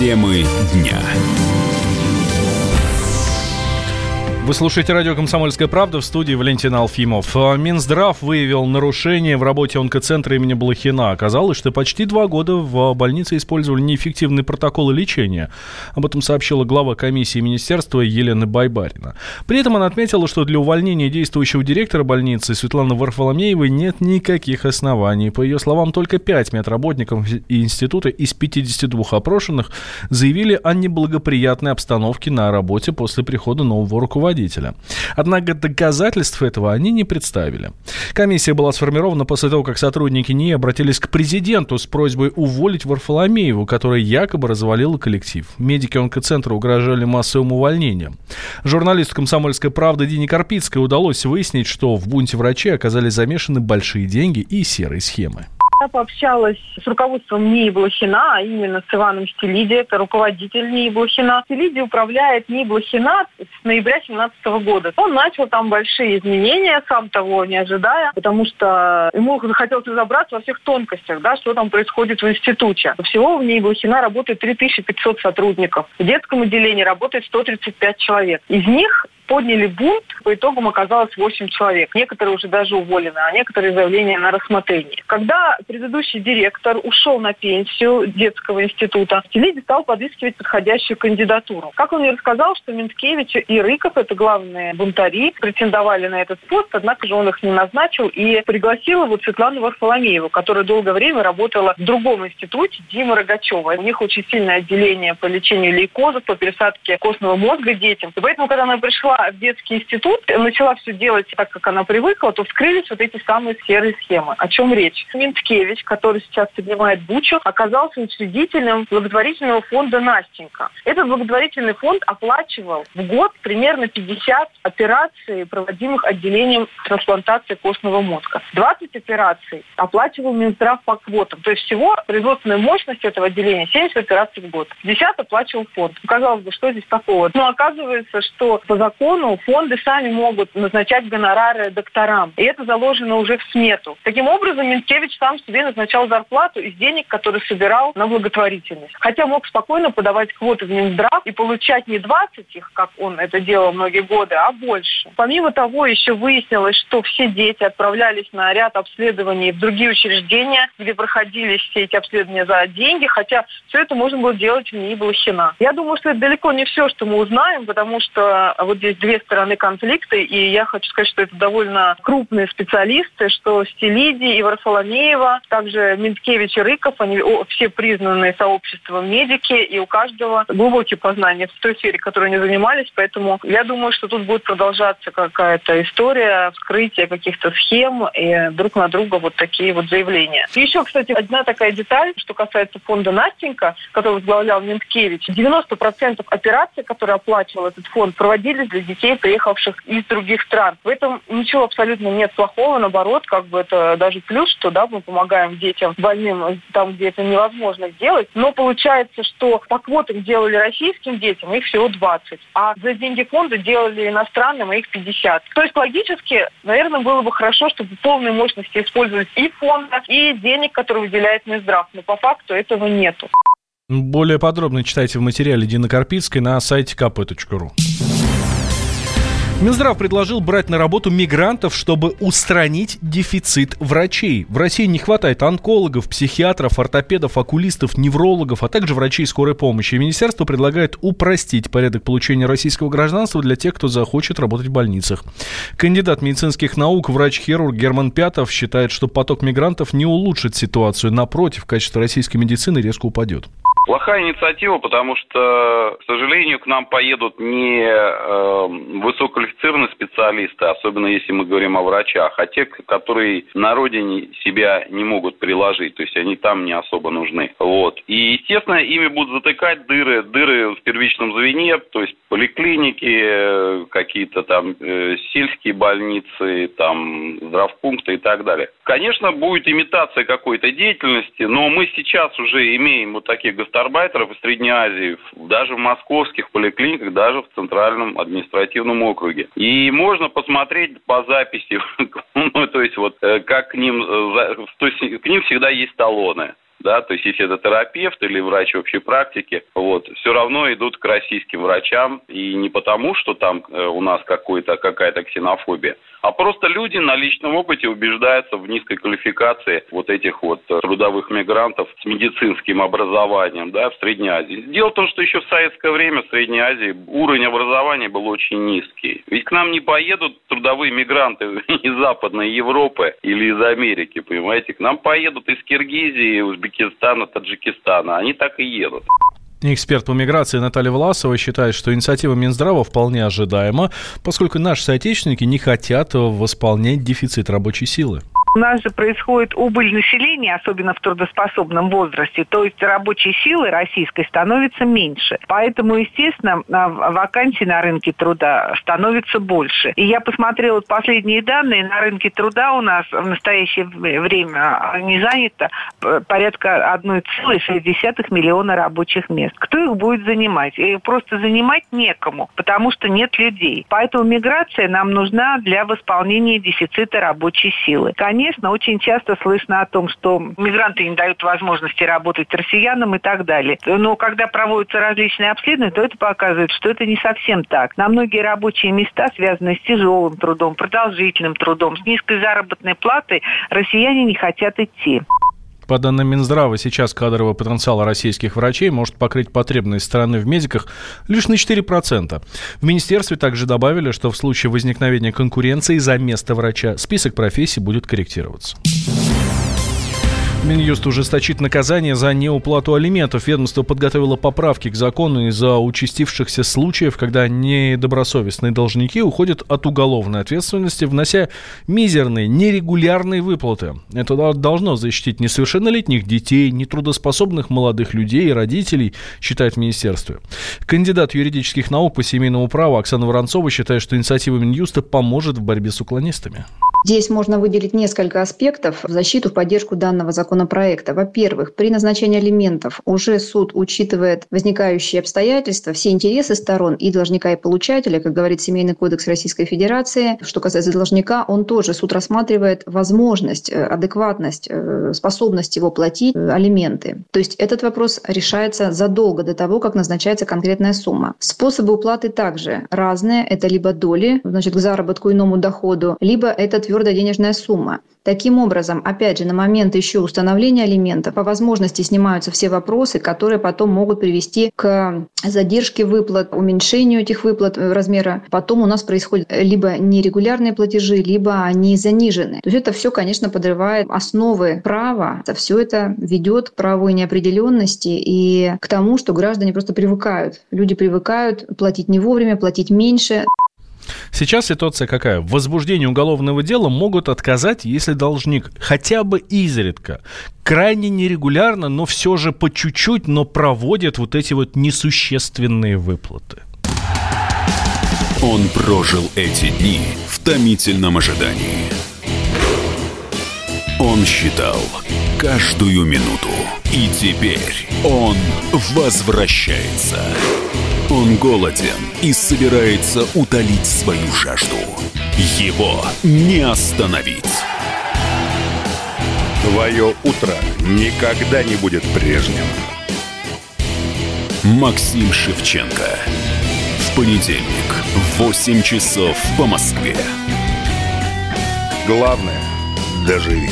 Темы дня. Вы слушаете радио «Комсомольская правда» в студии Валентин Алфимов. А, Минздрав выявил нарушение в работе онкоцентра имени Блохина. Оказалось, что почти два года в больнице использовали неэффективные протоколы лечения. Об этом сообщила глава комиссии министерства Елена Байбарина. При этом она отметила, что для увольнения действующего директора больницы Светланы Варфоломеевой нет никаких оснований. По ее словам, только пять медработников института из 52 опрошенных заявили о неблагоприятной обстановке на работе после прихода нового руководителя руководителя. Однако доказательств этого они не представили. Комиссия была сформирована после того, как сотрудники НИИ обратились к президенту с просьбой уволить Варфоломееву, которая якобы развалила коллектив. Медики онкоцентра угрожали массовым увольнением. Журналисту «Комсомольской правды» Дине Карпицкой удалось выяснить, что в бунте врачей оказались замешаны большие деньги и серые схемы. Я пообщалась с руководством НИИ Блохина, а именно с Иваном Стелиди, это руководитель НИИ Блохина. Стелиди управляет НИИ Блохина с ноября 2017 года. Он начал там большие изменения, сам того не ожидая, потому что ему захотелось разобраться во всех тонкостях, да, что там происходит в институте. Всего в НИИ Блохина работает 3500 сотрудников. В детском отделении работает 135 человек. Из них подняли бунт, по итогам оказалось 8 человек. Некоторые уже даже уволены, а некоторые заявления на рассмотрение. Когда предыдущий директор ушел на пенсию детского института, Телиди стал подыскивать подходящую кандидатуру. Как он мне рассказал, что Минткевич и Рыков, это главные бунтари, претендовали на этот пост, однако же он их не назначил и пригласил его Светлану Варфоломееву, которая долгое время работала в другом институте, Дима Рогачева. У них очень сильное отделение по лечению лейкозов, по пересадке костного мозга детям. И поэтому, когда она пришла в детский институт, начала все делать так, как она привыкла, то вскрылись вот эти самые серые схемы. О чем речь? Минткевич, который сейчас поднимает Бучу, оказался учредителем благотворительного фонда «Настенька». Этот благотворительный фонд оплачивал в год примерно 50 операций, проводимых отделением трансплантации костного мозга. 20 операций оплачивал Минздрав по квотам. То есть всего производственная мощность этого отделения 70 операций в год. 50 оплачивал фонд. Казалось бы, что здесь такого? Но оказывается, что по закону закону фонды сами могут назначать гонорары докторам. И это заложено уже в смету. Таким образом, Минкевич сам себе назначал зарплату из денег, которые собирал на благотворительность. Хотя мог спокойно подавать квоты в Минздрав и получать не 20 их, как он это делал многие годы, а больше. Помимо того, еще выяснилось, что все дети отправлялись на ряд обследований в другие учреждения, где проходились все эти обследования за деньги, хотя все это можно было делать в НИИ Блохина. Я думаю, что это далеко не все, что мы узнаем, потому что вот здесь две стороны конфликта, и я хочу сказать, что это довольно крупные специалисты, что Стелиди и Варфоломеева, также Минткевич и Рыков, они все признанные сообществом медики, и у каждого глубокие познания в той сфере, которой они занимались, поэтому я думаю, что тут будет продолжаться какая-то история вскрытия каких-то схем и друг на друга вот такие вот заявления. Еще, кстати, одна такая деталь, что касается фонда Настенька, который возглавлял Минткевич. 90% операций, которые оплачивал этот фонд, проводились для детей, приехавших из других стран. В этом ничего абсолютно нет плохого, наоборот, как бы это даже плюс, что да, мы помогаем детям больным там, где это невозможно сделать. Но получается, что по квотам делали российским детям, их всего 20, а за деньги фонда делали иностранным, их 50. То есть логически, наверное, было бы хорошо, чтобы полной мощности использовались и фонда, и денег, которые выделяет Минздрав. Но по факту этого нету. Более подробно читайте в материале Дины Карпицкой на сайте kp.ru. Минздрав предложил брать на работу мигрантов, чтобы устранить дефицит врачей. В России не хватает онкологов, психиатров, ортопедов, окулистов, неврологов, а также врачей скорой помощи. Министерство предлагает упростить порядок получения российского гражданства для тех, кто захочет работать в больницах. Кандидат медицинских наук, врач-хирург Герман Пятов считает, что поток мигрантов не улучшит ситуацию. Напротив, качество российской медицины резко упадет. Плохая инициатива, потому что, к сожалению, к нам поедут не э, высококвалифицированные специалисты, особенно если мы говорим о врачах, а те, которые на родине себя не могут приложить, то есть они там не особо нужны. Вот. И, естественно, ими будут затыкать дыры, дыры в первичном звене, то есть поликлиники, какие-то там э, сельские больницы, там здравпункты и так далее. Конечно, будет имитация какой-то деятельности, но мы сейчас уже имеем вот таких гастарбайтеров из Средней Азии, даже в московских поликлиниках, даже в Центральном административном округе. И можно посмотреть по записи, ну, то есть вот э, как к ним, э, то есть к ним всегда есть талоны. Да, то есть если это терапевт или врач общей практики, вот, все равно идут к российским врачам, и не потому, что там э, у нас какой-то, какая-то ксенофобия, а просто люди на личном опыте убеждаются в низкой квалификации вот этих вот трудовых мигрантов с медицинским образованием, да, в Средней Азии. Дело в том, что еще в советское время в Средней Азии уровень образования был очень низкий. Ведь к нам не поедут трудовые мигранты из Западной Европы или из Америки, понимаете? К нам поедут из Киргизии, Узбекистана, Таджикистана. Они так и едут. Эксперт по миграции Наталья Власова считает, что инициатива Минздрава вполне ожидаема, поскольку наши соотечественники не хотят восполнять дефицит рабочей силы. У нас же происходит убыль населения, особенно в трудоспособном возрасте, то есть рабочей силы российской становится меньше. Поэтому, естественно, а, вакансий на рынке труда становится больше. И я посмотрела последние данные, на рынке труда у нас в настоящее время не занято порядка 1,6 миллиона рабочих мест. Кто их будет занимать? И просто занимать некому, потому что нет людей. Поэтому миграция нам нужна для восполнения дефицита рабочей силы. Конечно, конечно, очень часто слышно о том, что мигранты не дают возможности работать россиянам и так далее. Но когда проводятся различные обследования, то это показывает, что это не совсем так. На многие рабочие места, связанные с тяжелым трудом, продолжительным трудом, с низкой заработной платой, россияне не хотят идти. По данным Минздрава, сейчас кадровый потенциал российских врачей может покрыть потребность страны в медиках лишь на 4%. В министерстве также добавили, что в случае возникновения конкуренции за место врача список профессий будет корректироваться. Минюст ужесточит наказание за неуплату алиментов. Ведомство подготовило поправки к закону из-за участившихся случаев, когда недобросовестные должники уходят от уголовной ответственности, внося мизерные, нерегулярные выплаты. Это должно защитить несовершеннолетних детей, нетрудоспособных молодых людей и родителей, считает министерство. Кандидат юридических наук по семейному праву Оксана Воронцова считает, что инициатива Минюста поможет в борьбе с уклонистами. Здесь можно выделить несколько аспектов в защиту, в поддержку данного законопроекта. Во-первых, при назначении алиментов уже суд учитывает возникающие обстоятельства, все интересы сторон и должника, и получателя, как говорит Семейный кодекс Российской Федерации. Что касается должника, он тоже, суд рассматривает возможность, э, адекватность, э, способность его платить э, алименты. То есть этот вопрос решается задолго до того, как назначается конкретная сумма. Способы уплаты также разные. Это либо доли, значит, к заработку иному доходу, либо этот твердая денежная сумма. Таким образом, опять же, на момент еще установления алиментов по возможности снимаются все вопросы, которые потом могут привести к задержке выплат, уменьшению этих выплат э, размера. Потом у нас происходят либо нерегулярные платежи, либо они занижены. То есть это все, конечно, подрывает основы права. Это все это ведет к правовой неопределенности и к тому, что граждане просто привыкают. Люди привыкают платить не вовремя, платить меньше. Сейчас ситуация какая? В возбуждении уголовного дела могут отказать, если должник хотя бы изредка, крайне нерегулярно, но все же по чуть-чуть, но проводит вот эти вот несущественные выплаты. Он прожил эти дни в томительном ожидании. Он считал каждую минуту. И теперь он возвращается. Он голоден и собирается утолить свою жажду. Его не остановить. Твое утро никогда не будет прежним. Максим Шевченко. В понедельник в 8 часов по Москве. Главное – доживи.